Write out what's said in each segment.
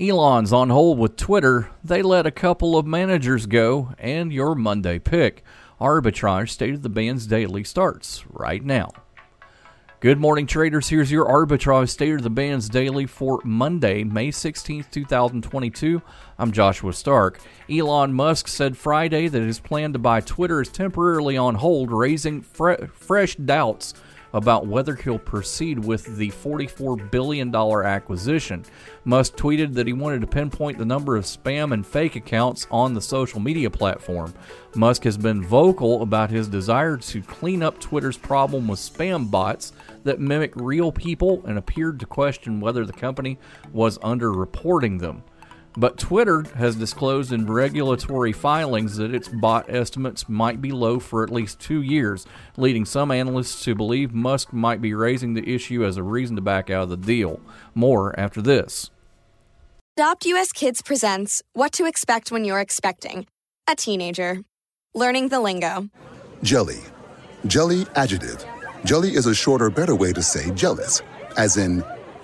Elon's on hold with Twitter. They let a couple of managers go, and your Monday pick. Arbitrage State of the Bands Daily starts right now. Good morning, traders. Here's your Arbitrage State of the Bands Daily for Monday, May 16th, 2022. I'm Joshua Stark. Elon Musk said Friday that his plan to buy Twitter is temporarily on hold, raising fre- fresh doubts about whether he'll proceed with the $44 billion acquisition. Musk tweeted that he wanted to pinpoint the number of spam and fake accounts on the social media platform. Musk has been vocal about his desire to clean up Twitter's problem with spam bots that mimic real people and appeared to question whether the company was underreporting them. But Twitter has disclosed in regulatory filings that its bot estimates might be low for at least two years, leading some analysts to believe Musk might be raising the issue as a reason to back out of the deal. More after this. Adopt US Kids presents What to Expect When You're Expecting a Teenager. Learning the lingo. Jelly. Jelly adjective. Jelly is a shorter, better way to say jealous, as in,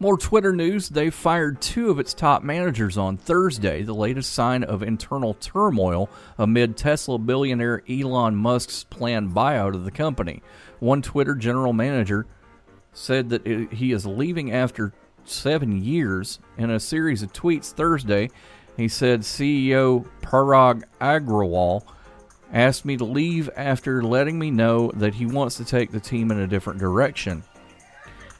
More Twitter news. They fired two of its top managers on Thursday, the latest sign of internal turmoil amid Tesla billionaire Elon Musk's planned buyout of the company. One Twitter general manager said that he is leaving after seven years. In a series of tweets Thursday, he said CEO Parag Agrawal asked me to leave after letting me know that he wants to take the team in a different direction.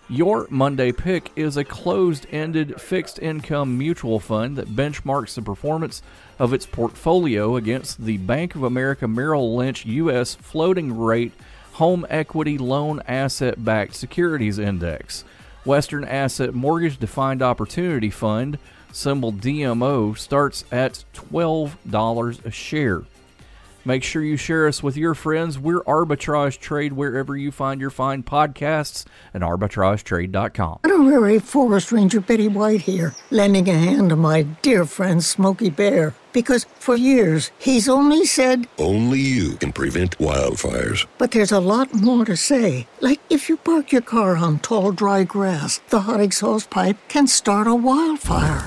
Your Monday pick is a closed ended fixed income mutual fund that benchmarks the performance of its portfolio against the Bank of America Merrill Lynch U.S. floating rate home equity loan asset backed securities index. Western Asset Mortgage Defined Opportunity Fund, symbol DMO, starts at $12 a share. Make sure you share us with your friends. We're Arbitrage Trade wherever you find your fine podcasts and arbitragetrade.com. Honorary Forest Ranger Betty White here, lending a hand to my dear friend Smokey Bear. Because for years, he's only said, Only you can prevent wildfires. But there's a lot more to say. Like if you park your car on tall, dry grass, the hot exhaust pipe can start a wildfire.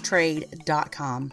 trade.com.